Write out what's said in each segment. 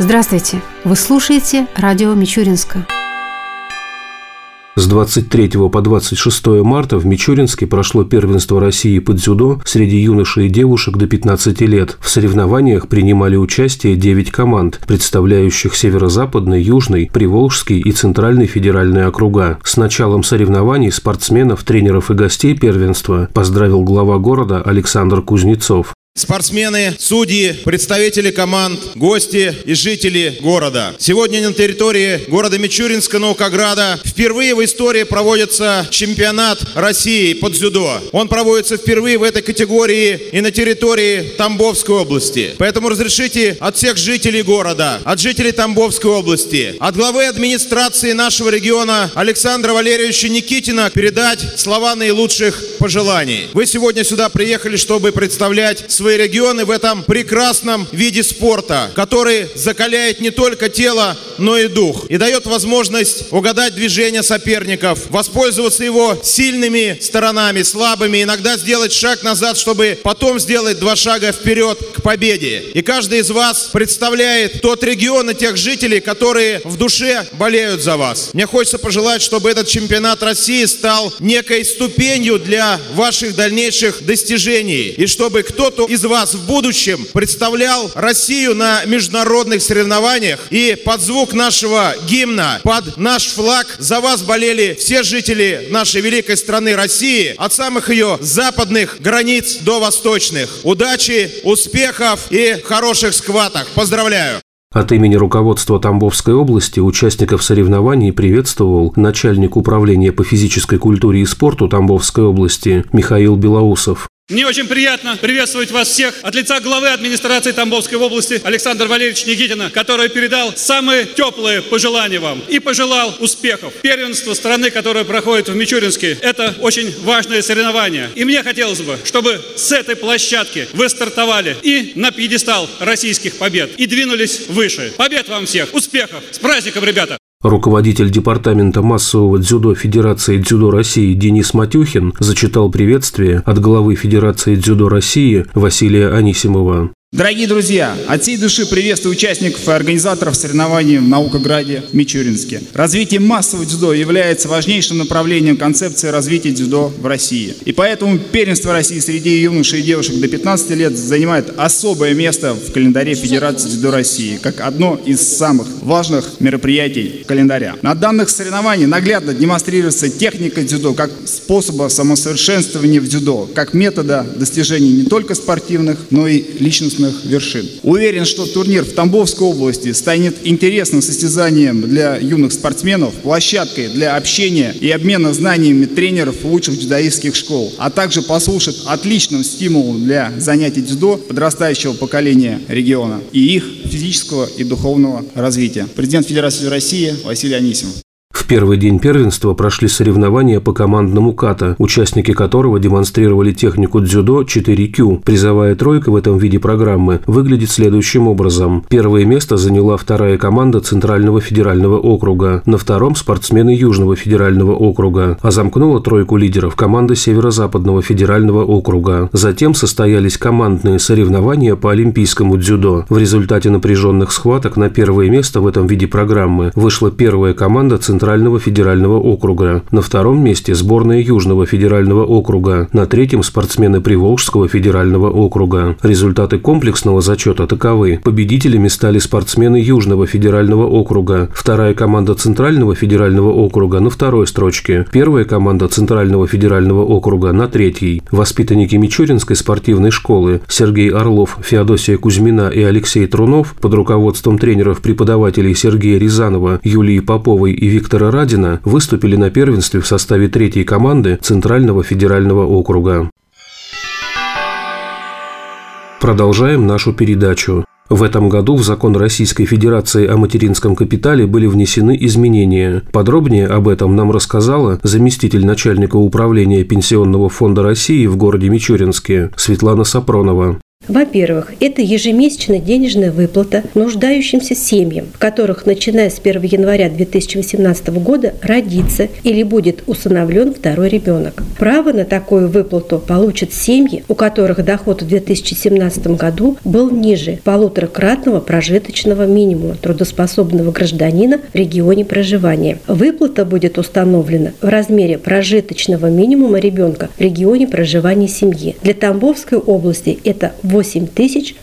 Здравствуйте! Вы слушаете радио Мичуринска. С 23 по 26 марта в Мичуринске прошло первенство России по дзюдо среди юношей и девушек до 15 лет. В соревнованиях принимали участие 9 команд, представляющих северо-западный, южный, приволжский и центральный федеральные округа. С началом соревнований спортсменов, тренеров и гостей первенства поздравил глава города Александр Кузнецов. Спортсмены, судьи, представители команд, гости и жители города. Сегодня на территории города Мичуринска, Наукограда, впервые в истории проводится чемпионат России под дзюдо. Он проводится впервые в этой категории и на территории Тамбовской области. Поэтому разрешите от всех жителей города, от жителей Тамбовской области, от главы администрации нашего региона Александра Валерьевича Никитина передать слова наилучших пожеланий. Вы сегодня сюда приехали, чтобы представлять свои свои регионы в этом прекрасном виде спорта, который закаляет не только тело, но и дух. И дает возможность угадать движения соперников, воспользоваться его сильными сторонами, слабыми, иногда сделать шаг назад, чтобы потом сделать два шага вперед к победе. И каждый из вас представляет тот регион и тех жителей, которые в душе болеют за вас. Мне хочется пожелать, чтобы этот чемпионат России стал некой ступенью для ваших дальнейших достижений. И чтобы кто-то из вас в будущем представлял Россию на международных соревнованиях и под звук нашего гимна, под наш флаг за вас болели все жители нашей великой страны России, от самых ее западных границ до восточных. Удачи, успехов и хороших схваток. Поздравляю! От имени руководства Тамбовской области участников соревнований приветствовал начальник управления по физической культуре и спорту Тамбовской области Михаил Белоусов. Мне очень приятно приветствовать вас всех от лица главы администрации Тамбовской области Александра Валерьевича Никитина, который передал самые теплые пожелания вам и пожелал успехов. Первенство страны, которое проходит в Мичуринске, это очень важное соревнование. И мне хотелось бы, чтобы с этой площадки вы стартовали и на пьедестал российских побед, и двинулись выше. Побед вам всех, успехов, с праздником, ребята! Руководитель Департамента массового дзюдо Федерации дзюдо России Денис Матюхин зачитал приветствие от главы Федерации дзюдо России Василия Анисимова. Дорогие друзья, от всей души приветствую участников и организаторов соревнований в Наукограде Мичуринске. Развитие массового дзюдо является важнейшим направлением концепции развития дзюдо в России. И поэтому первенство России среди юношей и девушек до 15 лет занимает особое место в календаре Федерации дзюдо России, как одно из самых важных мероприятий календаря. На данных соревнованиях наглядно демонстрируется техника дзюдо как способа самосовершенствования в дзюдо, как метода достижения не только спортивных, но и личностных отечественных вершин. Уверен, что турнир в Тамбовской области станет интересным состязанием для юных спортсменов, площадкой для общения и обмена знаниями тренеров лучших дзюдоистских школ, а также послужит отличным стимулом для занятий дзюдо подрастающего поколения региона и их физического и духовного развития. Президент Федерации России Василий Анисимов первый день первенства прошли соревнования по командному ката, участники которого демонстрировали технику дзюдо 4Q. Призовая тройка в этом виде программы выглядит следующим образом. Первое место заняла вторая команда Центрального федерального округа, на втором – спортсмены Южного федерального округа, а замкнула тройку лидеров команда Северо-Западного федерального округа. Затем состоялись командные соревнования по олимпийскому дзюдо. В результате напряженных схваток на первое место в этом виде программы вышла первая команда Центрального Центрального федерального округа. На втором месте сборная Южного федерального округа. На третьем спортсмены Приволжского федерального округа. Результаты комплексного зачета таковы. Победителями стали спортсмены Южного федерального округа. Вторая команда Центрального федерального округа на второй строчке. Первая команда Центрального федерального округа на третьей. Воспитанники Мичуринской спортивной школы Сергей Орлов, Феодосия Кузьмина и Алексей Трунов под руководством тренеров-преподавателей Сергея Рязанова, Юлии Поповой и Виктора Радина выступили на первенстве в составе третьей команды Центрального федерального округа. Продолжаем нашу передачу. В этом году в закон Российской Федерации о материнском капитале были внесены изменения. Подробнее об этом нам рассказала заместитель начальника управления Пенсионного фонда России в городе Мичуринске Светлана Сапронова. Во-первых, это ежемесячная денежная выплата нуждающимся семьям, в которых, начиная с 1 января 2018 года, родится или будет усыновлен второй ребенок. Право на такую выплату получат семьи, у которых доход в 2017 году был ниже полуторакратного прожиточного минимума трудоспособного гражданина в регионе проживания. Выплата будет установлена в размере прожиточного минимума ребенка в регионе проживания семьи. Для Тамбовской области это 8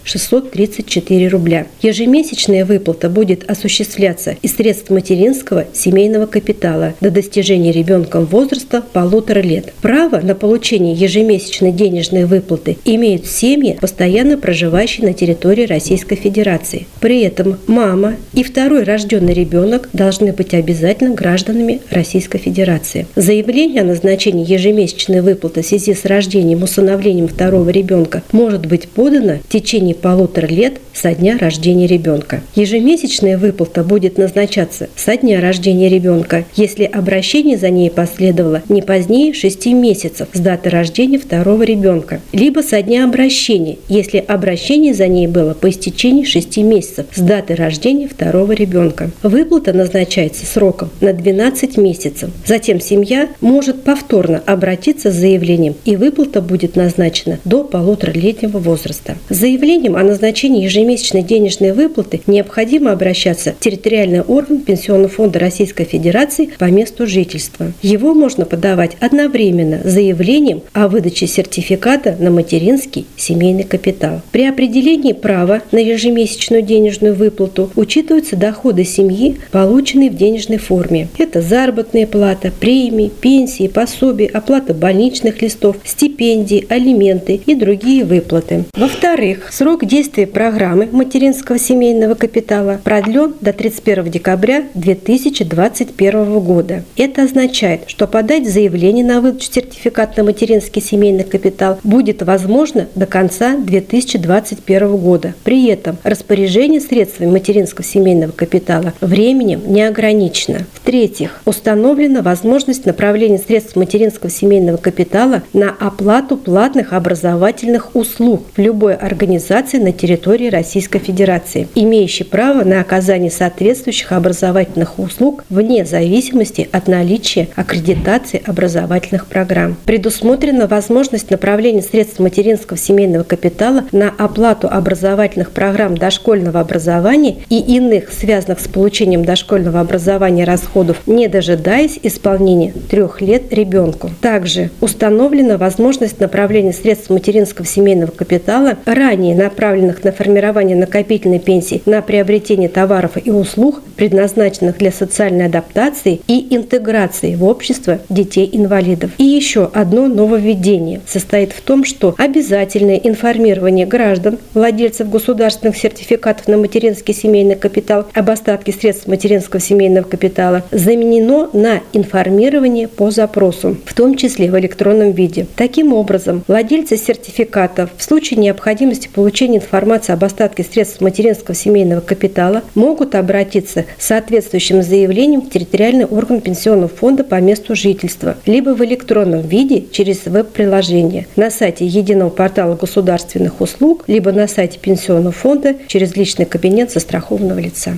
634 рубля. Ежемесячная выплата будет осуществляться из средств материнского семейного капитала до достижения ребенком возраста полутора лет. Право на получение ежемесячной денежной выплаты имеют семьи, постоянно проживающие на территории Российской Федерации. При этом мама и второй рожденный ребенок должны быть обязательно гражданами Российской Федерации. Заявление о назначении ежемесячной выплаты в связи с рождением, усыновлением второго ребенка может быть подано в течение полутора лет со дня рождения ребенка. Ежемесячная выплата будет назначаться со дня рождения ребенка, если обращение за ней последовало не позднее 6 месяцев с даты рождения второго ребенка, либо со дня обращения, если обращение за ней было по истечении 6 месяцев с даты рождения второго ребенка. Выплата назначается сроком на 12 месяцев. Затем семья может повторно обратиться с заявлением, и выплата будет назначена до полуторалетнего возраста. С заявлением о назначении ежемесячной денежной выплаты необходимо обращаться в территориальный орган Пенсионного фонда Российской Федерации по месту жительства. Его можно подавать одновременно с заявлением о выдаче сертификата на материнский семейный капитал. При определении права на ежемесячную денежную выплату учитываются доходы семьи, полученные в денежной форме. Это заработная плата, премии, пенсии, пособия, оплата больничных листов, стипендии, алименты и другие выплаты. Во-вторых, срок действия программы материнского семейного капитала продлен до 31 декабря 2021 года. Это означает, что подать заявление на выдачу сертификата на материнский семейный капитал будет возможно до конца 2021 года. При этом распоряжение средствами материнского семейного капитала временем не ограничено. В-третьих, установлена возможность направления средств материнского семейного капитала на оплату платных образовательных услуг любой организации на территории Российской Федерации, имеющей право на оказание соответствующих образовательных услуг вне зависимости от наличия аккредитации образовательных программ. Предусмотрена возможность направления средств материнского семейного капитала на оплату образовательных программ дошкольного образования и иных связанных с получением дошкольного образования расходов, не дожидаясь исполнения трех лет ребенку. Также установлена возможность направления средств материнского семейного капитала, ранее направленных на формирование накопительной пенсии, на приобретение товаров и услуг, предназначенных для социальной адаптации и интеграции в общество детей-инвалидов. И еще одно нововведение состоит в том, что обязательное информирование граждан, владельцев государственных сертификатов на материнский семейный капитал об остатке средств материнского семейного капитала заменено на информирование по запросу, в том числе в электронном виде. Таким образом, владельцы сертификатов в случае необходимости получения информации об остатке средств материнского семейного капитала могут обратиться с соответствующим заявлением в территориальный орган пенсионного фонда по месту жительства, либо в электронном виде через веб-приложение на сайте Единого портала государственных услуг, либо на сайте пенсионного фонда через личный кабинет застрахованного лица.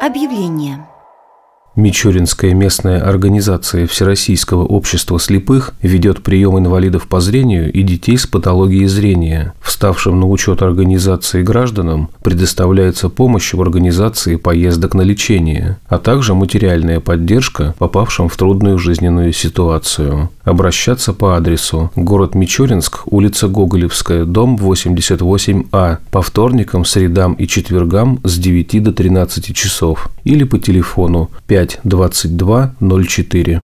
Объявление. Мичуринская местная организация Всероссийского общества слепых ведет прием инвалидов по зрению и детей с патологией зрения. Вставшим на учет организации гражданам предоставляется помощь в организации поездок на лечение, а также материальная поддержка попавшим в трудную жизненную ситуацию. Обращаться по адресу город Мичуринск, улица Гоголевская, дом 88А, по вторникам, средам и четвергам с 9 до 13 часов или по телефону 5 5 22 04.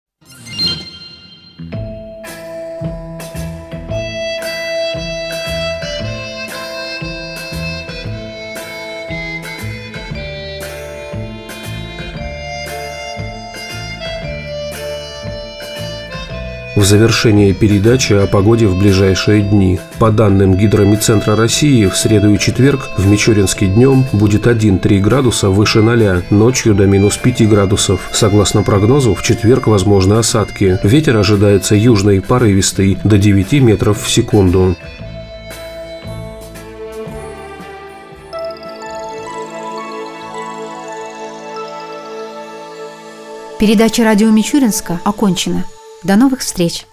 В завершение передачи о погоде в ближайшие дни. По данным Гидромедцентра России, в среду и четверг в Мичуринске днем будет 1-3 градуса выше 0, ночью до минус 5 градусов. Согласно прогнозу, в четверг возможны осадки. Ветер ожидается южный порывистый до 9 метров в секунду. Передача радио Мичуринска окончена. До новых встреч!